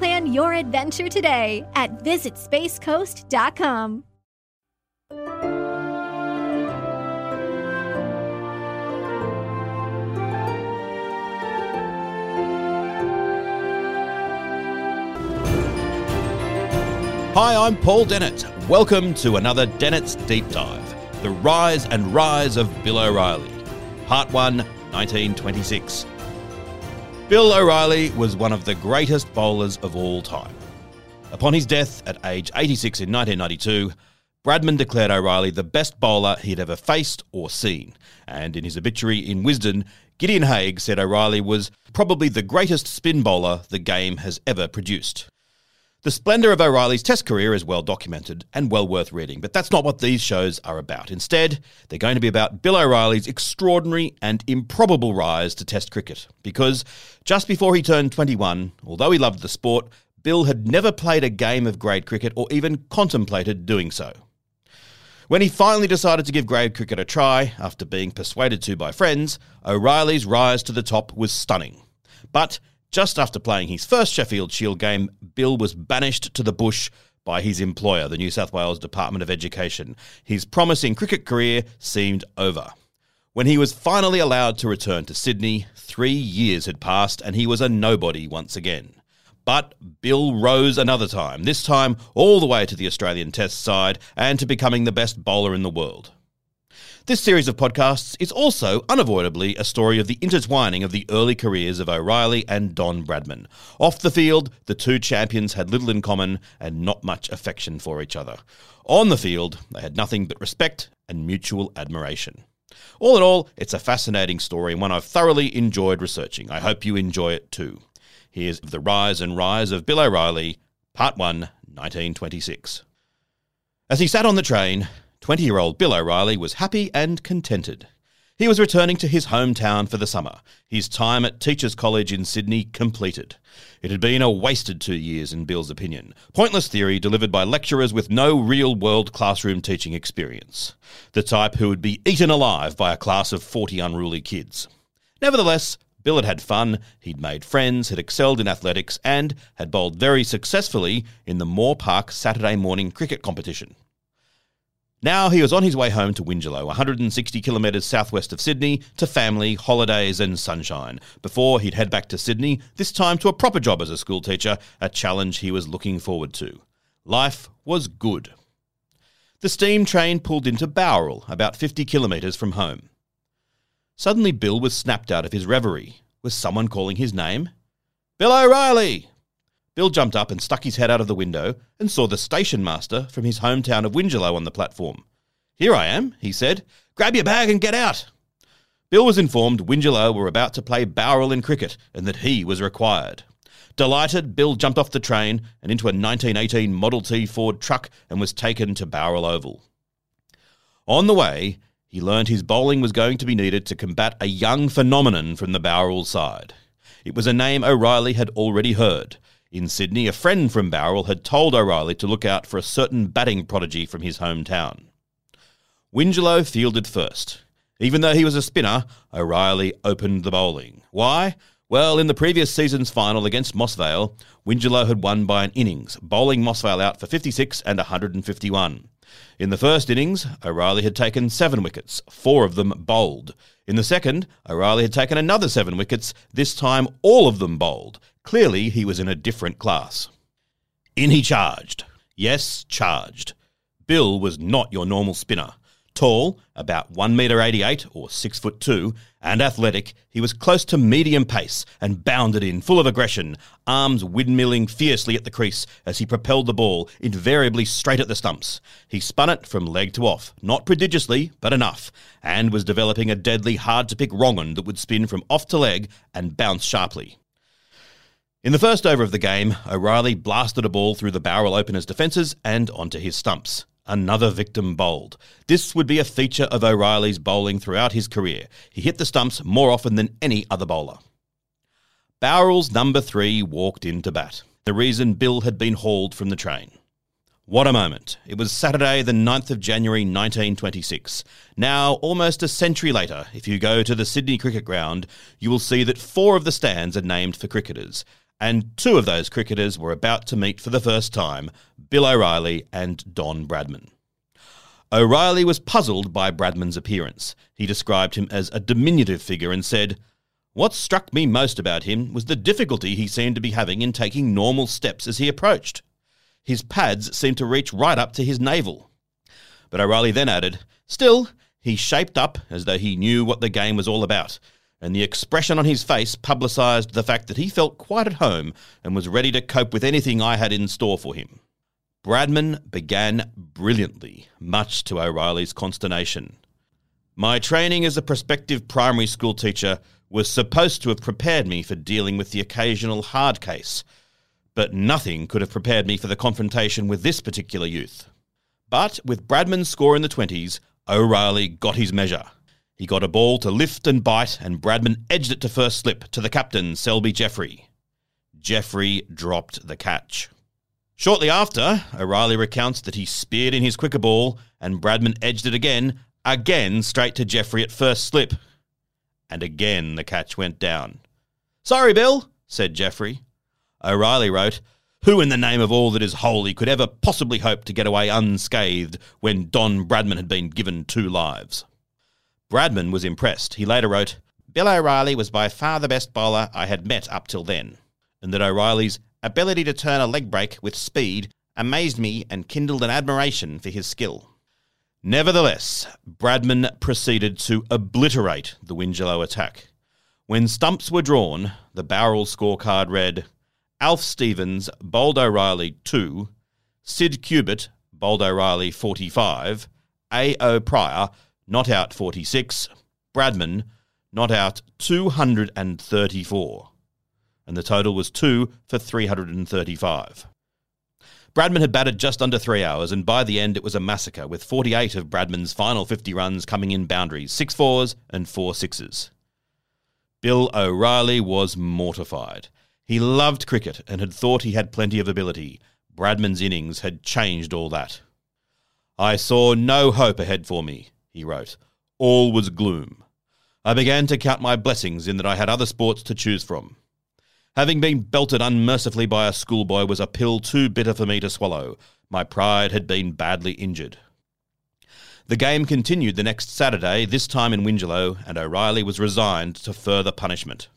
Plan your adventure today at visitspacecoast.com. Hi, I'm Paul Dennett. Welcome to another Dennett's Deep Dive The Rise and Rise of Bill O'Reilly, Part 1, 1926. Bill O'Reilly was one of the greatest bowlers of all time. Upon his death at age 86 in 1992, Bradman declared O'Reilly the best bowler he'd ever faced or seen, and in his obituary in Wisden, Gideon Haigh said O'Reilly was probably the greatest spin bowler the game has ever produced. The splendour of O'Reilly's Test career is well documented and well worth reading, but that's not what these shows are about. Instead, they're going to be about Bill O'Reilly's extraordinary and improbable rise to Test cricket. Because just before he turned 21, although he loved the sport, Bill had never played a game of grade cricket or even contemplated doing so. When he finally decided to give grade cricket a try, after being persuaded to by friends, O'Reilly's rise to the top was stunning. But just after playing his first Sheffield Shield game, Bill was banished to the bush by his employer, the New South Wales Department of Education. His promising cricket career seemed over. When he was finally allowed to return to Sydney, three years had passed and he was a nobody once again. But Bill rose another time, this time all the way to the Australian Test side and to becoming the best bowler in the world. This series of podcasts is also unavoidably a story of the intertwining of the early careers of O'Reilly and Don Bradman. Off the field, the two champions had little in common and not much affection for each other. On the field, they had nothing but respect and mutual admiration. All in all, it's a fascinating story and one I've thoroughly enjoyed researching. I hope you enjoy it too. Here's The Rise and Rise of Bill O'Reilly, Part 1, 1926. As he sat on the train, 20 year old Bill O'Reilly was happy and contented. He was returning to his hometown for the summer, his time at Teachers College in Sydney completed. It had been a wasted two years, in Bill's opinion. Pointless theory delivered by lecturers with no real world classroom teaching experience. The type who would be eaten alive by a class of 40 unruly kids. Nevertheless, Bill had had fun, he'd made friends, had excelled in athletics, and had bowled very successfully in the Moore Park Saturday morning cricket competition. Now he was on his way home to Wingello, 160 kilometres southwest of Sydney, to family, holidays, and sunshine, before he'd head back to Sydney, this time to a proper job as a schoolteacher, a challenge he was looking forward to. Life was good. The steam train pulled into Bowral, about 50 kilometres from home. Suddenly, Bill was snapped out of his reverie. Was someone calling his name? Bill O'Reilly! Bill jumped up and stuck his head out of the window and saw the station master from his hometown of Wingello on the platform. Here I am, he said. Grab your bag and get out. Bill was informed Wingello were about to play Bowral in cricket and that he was required. Delighted, Bill jumped off the train and into a 1918 Model T Ford truck and was taken to Bowral Oval. On the way, he learned his bowling was going to be needed to combat a young phenomenon from the Bowral side. It was a name O'Reilly had already heard. In Sydney, a friend from Bowral had told O'Reilly to look out for a certain batting prodigy from his hometown. Wingello fielded first. Even though he was a spinner, O'Reilly opened the bowling. Why? Well, in the previous season's final against Mossvale, Wingello had won by an innings, bowling Moss Vale out for 56 and 151. In the first innings, O'Reilly had taken seven wickets, four of them bowled. In the second, O'Reilly had taken another seven wickets, this time all of them bowled. Clearly, he was in a different class. In he charged. Yes, charged. Bill was not your normal spinner. Tall, about 1 metre 88 or 6 foot 2, and athletic, he was close to medium pace and bounded in, full of aggression, arms windmilling fiercely at the crease as he propelled the ball, invariably straight at the stumps. He spun it from leg to off, not prodigiously, but enough, and was developing a deadly hard to pick wrong un that would spin from off to leg and bounce sharply. In the first over of the game, O'Reilly blasted a ball through the Bowral opener's defences and onto his stumps. Another victim bowled. This would be a feature of O'Reilly's bowling throughout his career. He hit the stumps more often than any other bowler. Bowral's number three walked into bat. The reason Bill had been hauled from the train. What a moment. It was Saturday, the 9th of January 1926. Now, almost a century later, if you go to the Sydney Cricket Ground, you will see that four of the stands are named for cricketers and two of those cricketers were about to meet for the first time Bill O'Reilly and Don Bradman. O'Reilly was puzzled by Bradman's appearance. He described him as a diminutive figure and said, What struck me most about him was the difficulty he seemed to be having in taking normal steps as he approached. His pads seemed to reach right up to his navel. But O'Reilly then added, Still, he shaped up as though he knew what the game was all about and the expression on his face publicised the fact that he felt quite at home and was ready to cope with anything I had in store for him. Bradman began brilliantly, much to O'Reilly's consternation. My training as a prospective primary school teacher was supposed to have prepared me for dealing with the occasional hard case, but nothing could have prepared me for the confrontation with this particular youth. But with Bradman's score in the 20s, O'Reilly got his measure. He got a ball to lift and bite, and Bradman edged it to first slip to the captain, Selby Jeffrey. Jeffrey dropped the catch. Shortly after, O'Reilly recounts that he speared in his quicker ball, and Bradman edged it again, again straight to Jeffrey at first slip. And again the catch went down. Sorry, Bill, said Jeffrey. O'Reilly wrote, Who in the name of all that is holy could ever possibly hope to get away unscathed when Don Bradman had been given two lives? Bradman was impressed. He later wrote, Bill O'Reilly was by far the best bowler I had met up till then, and that O'Reilly's ability to turn a leg break with speed amazed me and kindled an admiration for his skill. Nevertheless, Bradman proceeded to obliterate the Wingello attack. When stumps were drawn, the Bowral scorecard read Alf Stevens bowled O'Reilly 2, Sid Cubitt bowled O'Reilly 45, A.O. Pryor not out 46. Bradman, not out 234. And the total was 2 for 335. Bradman had batted just under three hours, and by the end it was a massacre, with 48 of Bradman's final 50 runs coming in boundaries, six fours and four sixes. Bill O'Reilly was mortified. He loved cricket and had thought he had plenty of ability. Bradman's innings had changed all that. I saw no hope ahead for me he wrote. All was gloom. I began to count my blessings in that I had other sports to choose from. Having been belted unmercifully by a schoolboy was a pill too bitter for me to swallow. My pride had been badly injured. The game continued the next Saturday, this time in Wingello, and O'Reilly was resigned to further punishment.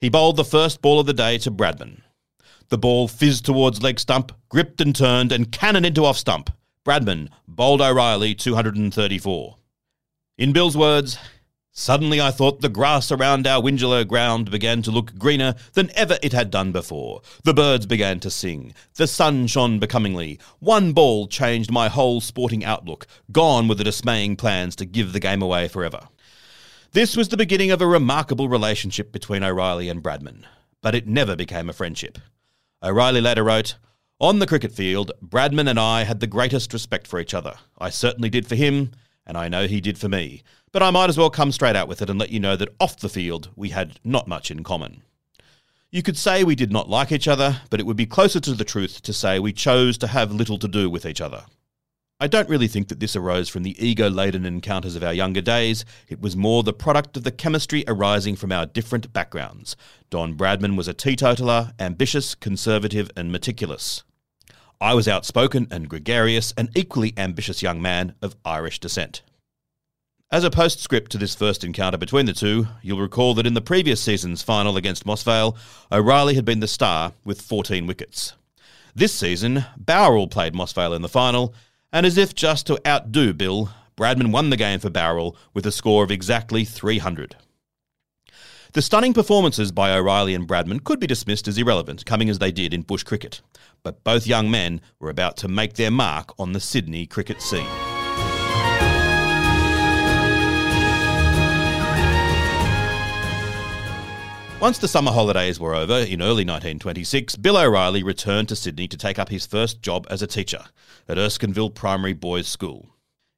He bowled the first ball of the day to Bradman. The ball fizzed towards leg stump, gripped and turned, and cannoned into off stump. Bradman, bowled O'Reilly 234. In Bill's words, Suddenly I thought the grass around our Wingello ground began to look greener than ever it had done before. The birds began to sing. The sun shone becomingly. One ball changed my whole sporting outlook. Gone were the dismaying plans to give the game away forever. This was the beginning of a remarkable relationship between O'Reilly and Bradman, but it never became a friendship. O'Reilly later wrote, On the cricket field, Bradman and I had the greatest respect for each other. I certainly did for him, and I know he did for me. But I might as well come straight out with it and let you know that off the field, we had not much in common. You could say we did not like each other, but it would be closer to the truth to say we chose to have little to do with each other. I don't really think that this arose from the ego laden encounters of our younger days. It was more the product of the chemistry arising from our different backgrounds. Don Bradman was a teetotaler, ambitious, conservative, and meticulous. I was outspoken and gregarious, an equally ambitious young man of Irish descent. As a postscript to this first encounter between the two, you'll recall that in the previous season's final against Moss Vale, O'Reilly had been the star with 14 wickets. This season, Bowral played Moss Vale in the final, and as if just to outdo Bill, Bradman won the game for Bowral with a score of exactly 300. The stunning performances by O'Reilly and Bradman could be dismissed as irrelevant, coming as they did in bush cricket, but both young men were about to make their mark on the Sydney cricket scene. Once the summer holidays were over in early 1926, Bill O'Reilly returned to Sydney to take up his first job as a teacher at Erskineville Primary Boys School.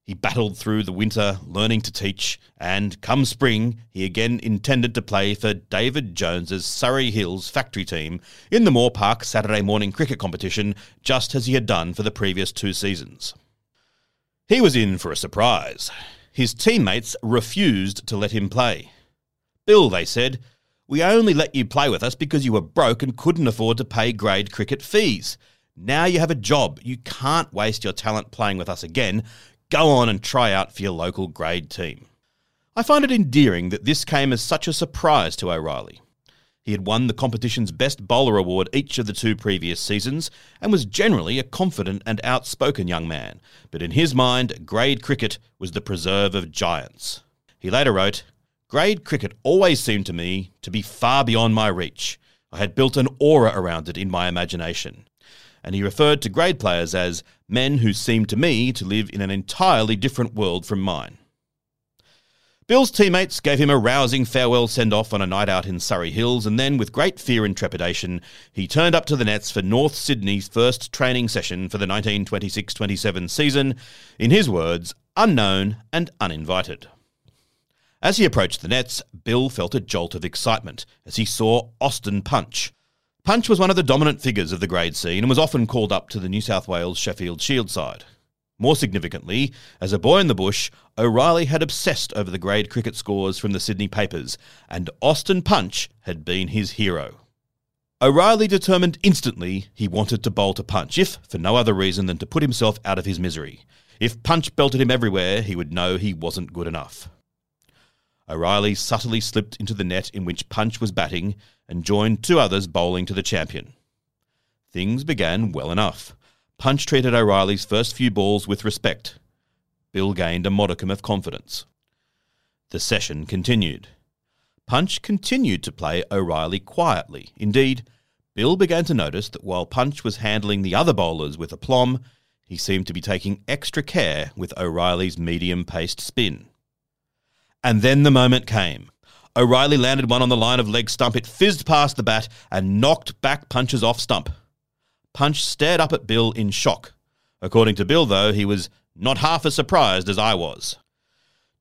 He battled through the winter, learning to teach, and come spring, he again intended to play for David Jones's Surry Hills factory team in the Moore Park Saturday morning cricket competition, just as he had done for the previous two seasons. He was in for a surprise. His teammates refused to let him play. Bill, they said, we only let you play with us because you were broke and couldn't afford to pay grade cricket fees. Now you have a job. You can't waste your talent playing with us again. Go on and try out for your local grade team. I find it endearing that this came as such a surprise to O'Reilly. He had won the competition's Best Bowler award each of the two previous seasons and was generally a confident and outspoken young man, but in his mind, grade cricket was the preserve of giants. He later wrote, Grade cricket always seemed to me to be far beyond my reach. I had built an aura around it in my imagination. And he referred to grade players as men who seemed to me to live in an entirely different world from mine. Bill's teammates gave him a rousing farewell send off on a night out in Surry Hills, and then, with great fear and trepidation, he turned up to the nets for North Sydney's first training session for the 1926 27 season, in his words, unknown and uninvited. As he approached the nets, Bill felt a jolt of excitement as he saw Austin Punch. Punch was one of the dominant figures of the grade scene and was often called up to the New South Wales Sheffield Shield side. More significantly, as a boy in the bush, O'Reilly had obsessed over the grade cricket scores from the Sydney papers, and Austin Punch had been his hero. O'Reilly determined instantly he wanted to bowl to Punch, if for no other reason than to put himself out of his misery. If Punch belted him everywhere, he would know he wasn't good enough. O'Reilly subtly slipped into the net in which Punch was batting and joined two others bowling to the champion. Things began well enough. Punch treated O'Reilly's first few balls with respect. Bill gained a modicum of confidence. The session continued. Punch continued to play O'Reilly quietly. Indeed, Bill began to notice that while Punch was handling the other bowlers with aplomb, he seemed to be taking extra care with O'Reilly's medium paced spin. And then the moment came. O'Reilly landed one on the line of leg stump. It fizzed past the bat and knocked back Punch's off stump. Punch stared up at Bill in shock. According to Bill, though, he was not half as surprised as I was.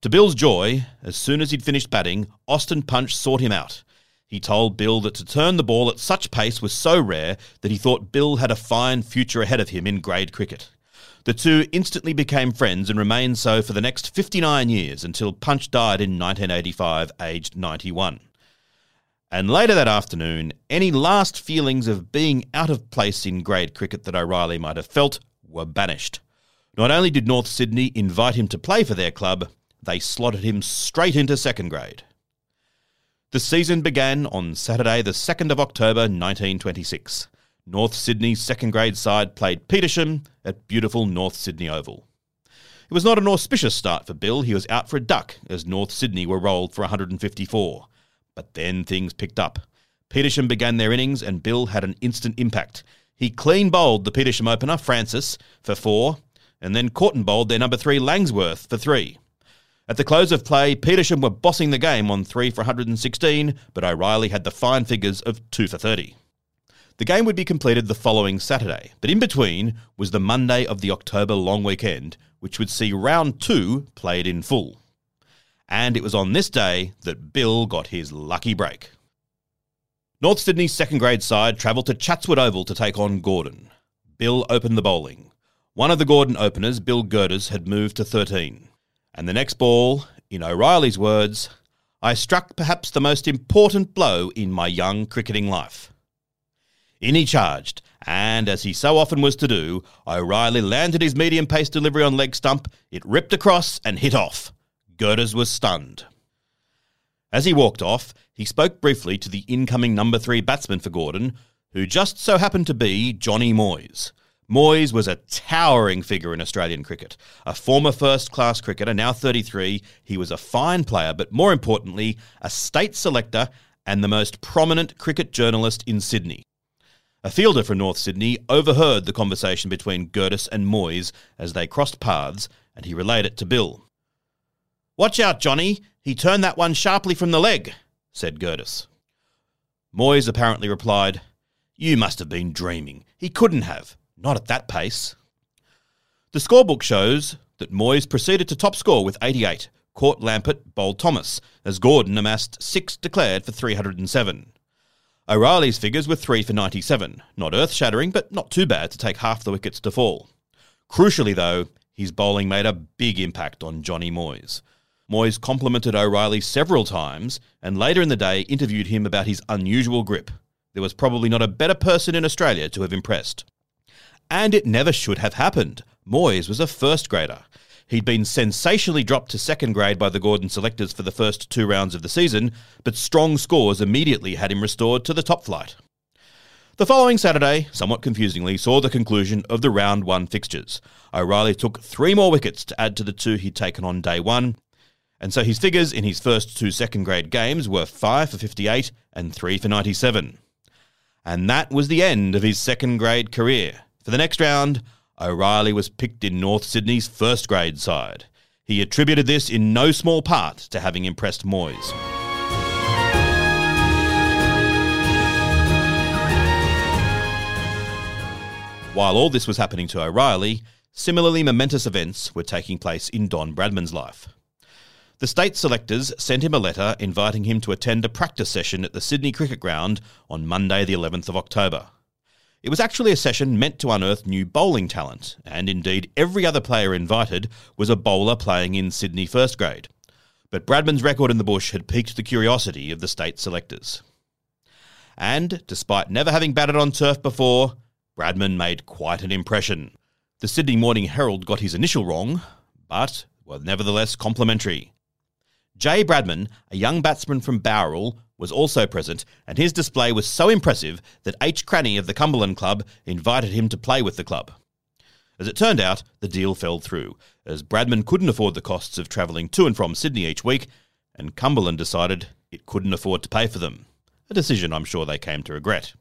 To Bill's joy, as soon as he'd finished batting, Austin Punch sought him out. He told Bill that to turn the ball at such pace was so rare that he thought Bill had a fine future ahead of him in grade cricket. The two instantly became friends and remained so for the next 59 years until Punch died in 1985, aged 91. And later that afternoon, any last feelings of being out of place in grade cricket that O'Reilly might have felt were banished. Not only did North Sydney invite him to play for their club, they slotted him straight into second grade. The season began on Saturday, the 2nd of October 1926. North Sydney's second grade side played Petersham at beautiful North Sydney Oval. It was not an auspicious start for Bill. He was out for a duck as North Sydney were rolled for 154. But then things picked up. Petersham began their innings and Bill had an instant impact. He clean bowled the Petersham opener, Francis, for four, and then Corton bowled their number three, Langsworth, for three. At the close of play, Petersham were bossing the game on three for 116, but O'Reilly had the fine figures of two for 30. The game would be completed the following Saturday, but in between was the Monday of the October long weekend, which would see round two played in full. And it was on this day that Bill got his lucky break. North Sydney's second grade side travelled to Chatswood Oval to take on Gordon. Bill opened the bowling. One of the Gordon openers, Bill Girders, had moved to 13. And the next ball, in O'Reilly's words, I struck perhaps the most important blow in my young cricketing life. In he charged, and as he so often was to do, O'Reilly landed his medium pace delivery on leg stump, it ripped across and hit off. Girders was stunned. As he walked off, he spoke briefly to the incoming number three batsman for Gordon, who just so happened to be Johnny Moyes. Moyes was a towering figure in Australian cricket. A former first class cricketer, now 33, he was a fine player, but more importantly, a state selector and the most prominent cricket journalist in Sydney. A fielder from North Sydney overheard the conversation between Girdis and Moyes as they crossed paths, and he relayed it to Bill. Watch out, Johnny. He turned that one sharply from the leg, said Girdis. Moyes apparently replied, You must have been dreaming. He couldn't have. Not at that pace. The scorebook shows that Moyes proceeded to top score with 88, caught Lampert, bowled Thomas, as Gordon amassed six declared for 307. O'Reilly's figures were 3 for 97. Not earth shattering, but not too bad to take half the wickets to fall. Crucially, though, his bowling made a big impact on Johnny Moyes. Moyes complimented O'Reilly several times and later in the day interviewed him about his unusual grip. There was probably not a better person in Australia to have impressed. And it never should have happened. Moyes was a first grader. He'd been sensationally dropped to second grade by the Gordon selectors for the first two rounds of the season, but strong scores immediately had him restored to the top flight. The following Saturday, somewhat confusingly, saw the conclusion of the round one fixtures. O'Reilly took three more wickets to add to the two he'd taken on day one, and so his figures in his first two second grade games were 5 for 58 and 3 for 97. And that was the end of his second grade career. For the next round, O'Reilly was picked in North Sydney's first grade side. He attributed this in no small part to having impressed Moyes. While all this was happening to O'Reilly, similarly momentous events were taking place in Don Bradman's life. The state selectors sent him a letter inviting him to attend a practice session at the Sydney Cricket Ground on Monday, the 11th of October. It was actually a session meant to unearth new bowling talent, and indeed every other player invited was a bowler playing in Sydney first grade. But Bradman's record in the bush had piqued the curiosity of the state selectors. And, despite never having batted on turf before, Bradman made quite an impression. The Sydney Morning Herald got his initial wrong, but were nevertheless complimentary. Jay Bradman, a young batsman from Bowral, was also present, and his display was so impressive that H. Cranny of the Cumberland Club invited him to play with the club. As it turned out, the deal fell through, as Bradman couldn't afford the costs of travelling to and from Sydney each week, and Cumberland decided it couldn't afford to pay for them. A decision I'm sure they came to regret.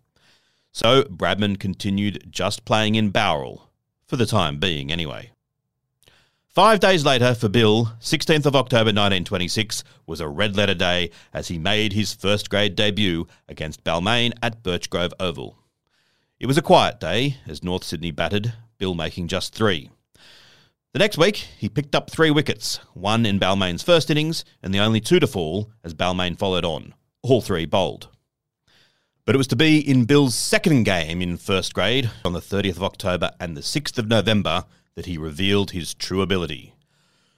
So Bradman continued just playing in Bowral, for the time being anyway. Five days later, for Bill, 16th of October 1926 was a red letter day as he made his first grade debut against Balmain at Birchgrove Oval. It was a quiet day as North Sydney batted, Bill making just three. The next week, he picked up three wickets, one in Balmain's first innings and the only two to fall as Balmain followed on, all three bowled. But it was to be in Bill's second game in first grade on the 30th of October and the 6th of November that he revealed his true ability.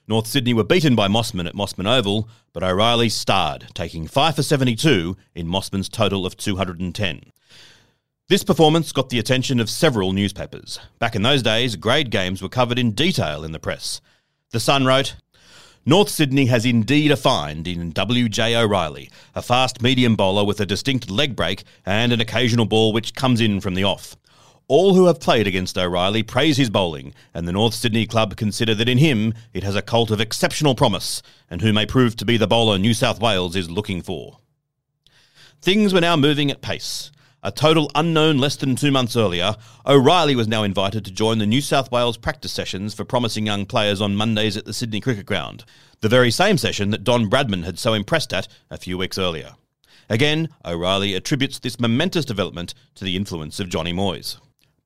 North Sydney were beaten by Mosman at Mosman Oval, but O'Reilly starred, taking 5 for 72 in Mosman's total of 210. This performance got the attention of several newspapers. Back in those days, grade games were covered in detail in the press. The Sun wrote, North Sydney has indeed a find in W.J. O'Reilly, a fast medium bowler with a distinct leg break and an occasional ball which comes in from the off. All who have played against O'Reilly praise his bowling, and the North Sydney club consider that in him it has a cult of exceptional promise, and who may prove to be the bowler New South Wales is looking for. Things were now moving at pace. A total unknown less than two months earlier, O'Reilly was now invited to join the New South Wales practice sessions for promising young players on Mondays at the Sydney Cricket Ground, the very same session that Don Bradman had so impressed at a few weeks earlier. Again, O'Reilly attributes this momentous development to the influence of Johnny Moyes.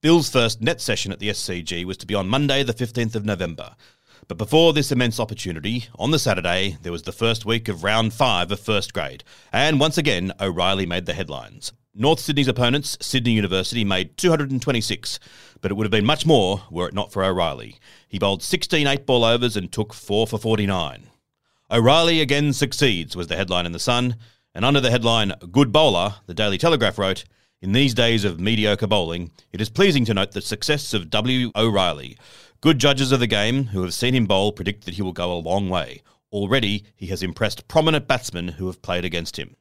Bill's first net session at the SCG was to be on Monday, the 15th of November. But before this immense opportunity, on the Saturday, there was the first week of round five of first grade, and once again, O'Reilly made the headlines. North Sydney's opponents, Sydney University, made 226, but it would have been much more were it not for O'Reilly. He bowled 16 eight ball overs and took 4 for 49. O'Reilly again succeeds, was the headline in The Sun, and under the headline Good Bowler, the Daily Telegraph wrote, In these days of mediocre bowling, it is pleasing to note the success of W. O'Reilly. Good judges of the game who have seen him bowl predict that he will go a long way. Already, he has impressed prominent batsmen who have played against him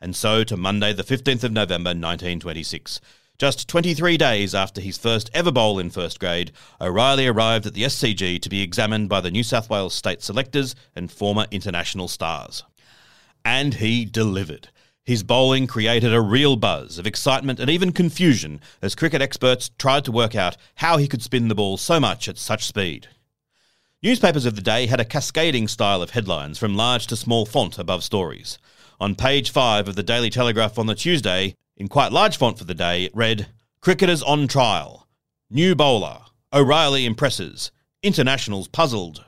and so to Monday, the 15th of November 1926. Just 23 days after his first ever bowl in first grade, O'Reilly arrived at the SCG to be examined by the New South Wales state selectors and former international stars. And he delivered. His bowling created a real buzz of excitement and even confusion as cricket experts tried to work out how he could spin the ball so much at such speed. Newspapers of the day had a cascading style of headlines from large to small font above stories. On page 5 of the Daily Telegraph on the Tuesday, in quite large font for the day, it read Cricketers on trial. New bowler. O'Reilly impresses. Internationals puzzled.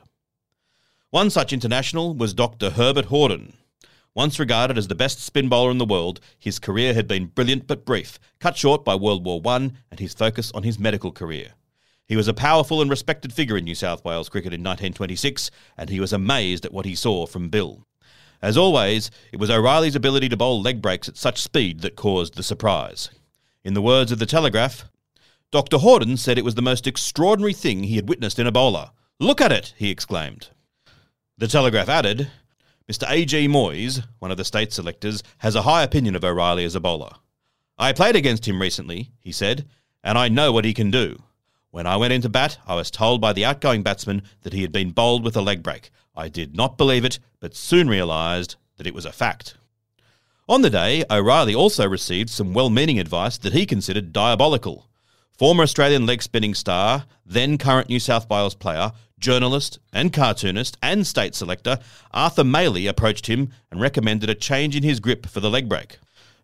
One such international was Dr. Herbert Hordern. Once regarded as the best spin bowler in the world, his career had been brilliant but brief, cut short by World War I and his focus on his medical career. He was a powerful and respected figure in New South Wales cricket in 1926, and he was amazed at what he saw from Bill. As always, it was O'Reilly's ability to bowl leg breaks at such speed that caused the surprise. In the words of the Telegraph, Dr. Hordern said it was the most extraordinary thing he had witnessed in a bowler. Look at it, he exclaimed. The Telegraph added, Mr. A.G. Moyes, one of the state selectors, has a high opinion of O'Reilly as a bowler. I played against him recently, he said, and I know what he can do. When I went into bat, I was told by the outgoing batsman that he had been bowled with a leg break. I did not believe it, but soon realised that it was a fact. On the day, O'Reilly also received some well meaning advice that he considered diabolical. Former Australian leg spinning star, then current New South Wales player, journalist and cartoonist and state selector Arthur Mailey approached him and recommended a change in his grip for the leg break.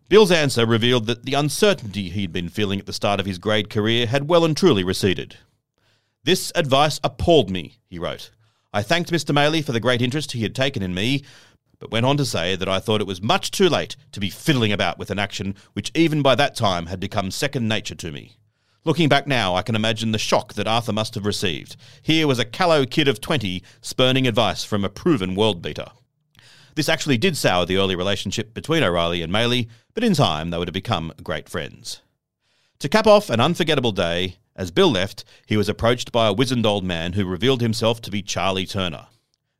Bill's answer revealed that the uncertainty he'd been feeling at the start of his grade career had well and truly receded. This advice appalled me, he wrote. I thanked Mr. Mailey for the great interest he had taken in me, but went on to say that I thought it was much too late to be fiddling about with an action which even by that time had become second nature to me. Looking back now, I can imagine the shock that Arthur must have received. Here was a callow kid of 20 spurning advice from a proven world beater. This actually did sour the early relationship between O'Reilly and Mailey, but in time they would have become great friends. To cap off an unforgettable day, as Bill left, he was approached by a wizened old man who revealed himself to be Charlie Turner.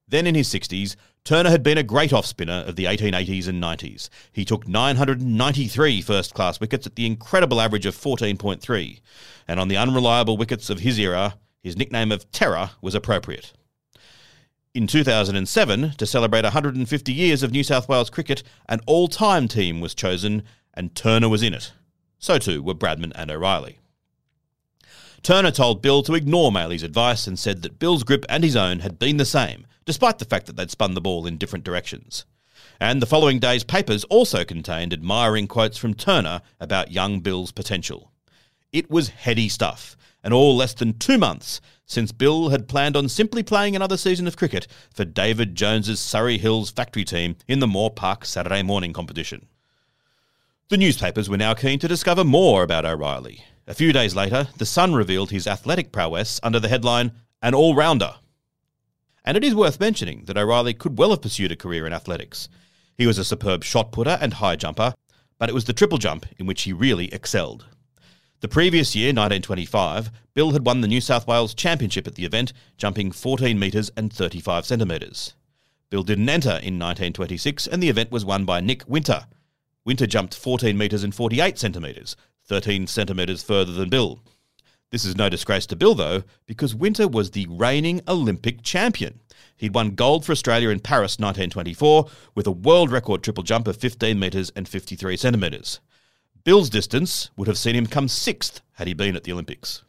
Then in his 60s, Turner had been a great off spinner of the 1880s and 90s. He took 993 first class wickets at the incredible average of 14.3, and on the unreliable wickets of his era, his nickname of Terror was appropriate. In 2007, to celebrate 150 years of New South Wales cricket, an all time team was chosen, and Turner was in it. So too were Bradman and O'Reilly. Turner told Bill to ignore Mailey's advice and said that Bill's grip and his own had been the same, despite the fact that they'd spun the ball in different directions. And the following day's papers also contained admiring quotes from Turner about young Bill's potential. It was heady stuff, and all less than two months since Bill had planned on simply playing another season of cricket for David Jones's Surry Hills factory team in the Moore Park Saturday morning competition. The newspapers were now keen to discover more about O'Reilly, a few days later, The Sun revealed his athletic prowess under the headline, An All Rounder. And it is worth mentioning that O'Reilly could well have pursued a career in athletics. He was a superb shot putter and high jumper, but it was the triple jump in which he really excelled. The previous year, 1925, Bill had won the New South Wales Championship at the event, jumping 14 metres and 35 centimetres. Bill didn't enter in 1926, and the event was won by Nick Winter. Winter jumped 14 metres and 48 centimetres, 13 centimetres further than Bill. This is no disgrace to Bill, though, because Winter was the reigning Olympic champion. He'd won gold for Australia in Paris 1924 with a world record triple jump of 15 metres and 53 centimetres. Bill's distance would have seen him come sixth had he been at the Olympics.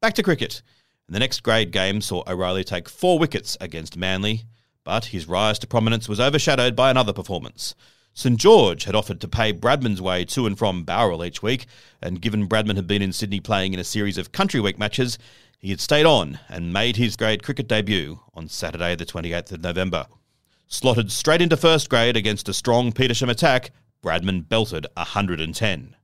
Back to cricket. And the next grade game saw O'Reilly take four wickets against Manly, but his rise to prominence was overshadowed by another performance. St George had offered to pay Bradman's way to and from Bowral each week, and given Bradman had been in Sydney playing in a series of country week matches, he had stayed on and made his grade cricket debut on Saturday, the 28th of November. Slotted straight into first grade against a strong Petersham attack, Bradman belted 110.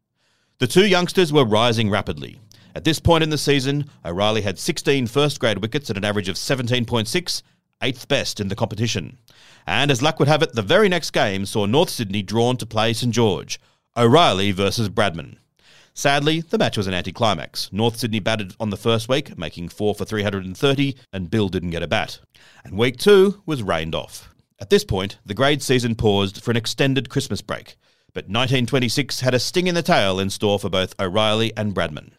The two youngsters were rising rapidly. At this point in the season, O'Reilly had 16 first grade wickets at an average of 17.6, eighth best in the competition. And as luck would have it, the very next game saw North Sydney drawn to play St George, O'Reilly versus Bradman. Sadly, the match was an anticlimax. North Sydney batted on the first week, making 4 for 330, and Bill didn't get a bat. And week 2 was rained off. At this point, the grade season paused for an extended Christmas break, but 1926 had a sting in the tail in store for both O'Reilly and Bradman.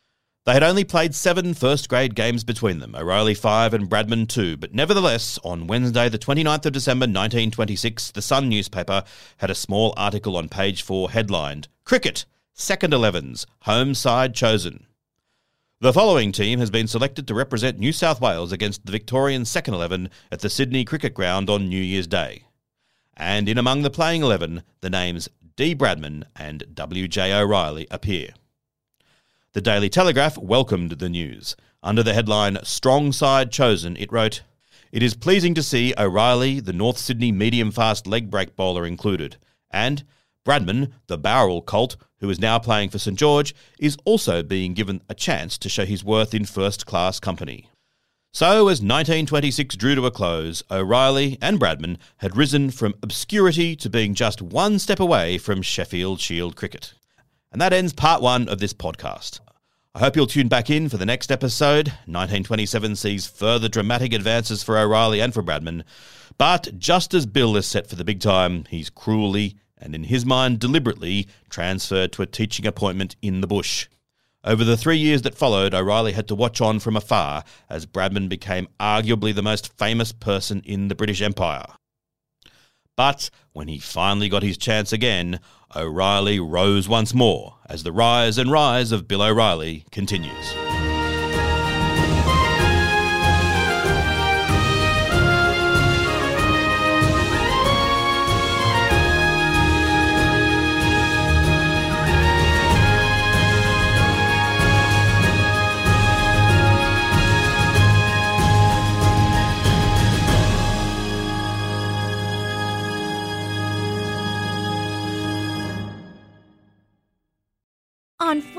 They had only played seven first grade games between them, O'Reilly five and Bradman two, but nevertheless, on Wednesday, the 29th of December 1926, the Sun newspaper had a small article on page four headlined Cricket, Second Elevens, Home Side Chosen. The following team has been selected to represent New South Wales against the Victorian Second Eleven at the Sydney Cricket Ground on New Year's Day. And in among the playing eleven, the names D. Bradman and W. J. O'Reilly appear. The Daily Telegraph welcomed the news. Under the headline Strong Side Chosen, it wrote, It is pleasing to see O'Reilly, the North Sydney medium fast leg break bowler, included, and Bradman, the Bowral colt, who is now playing for St George, is also being given a chance to show his worth in first class company. So, as 1926 drew to a close, O'Reilly and Bradman had risen from obscurity to being just one step away from Sheffield Shield cricket. And that ends part one of this podcast. I hope you'll tune back in for the next episode. 1927 sees further dramatic advances for O'Reilly and for Bradman. But just as Bill is set for the big time, he's cruelly, and in his mind deliberately, transferred to a teaching appointment in the bush. Over the three years that followed, O'Reilly had to watch on from afar as Bradman became arguably the most famous person in the British Empire. But when he finally got his chance again, O'Reilly rose once more as the rise and rise of Bill O'Reilly continues.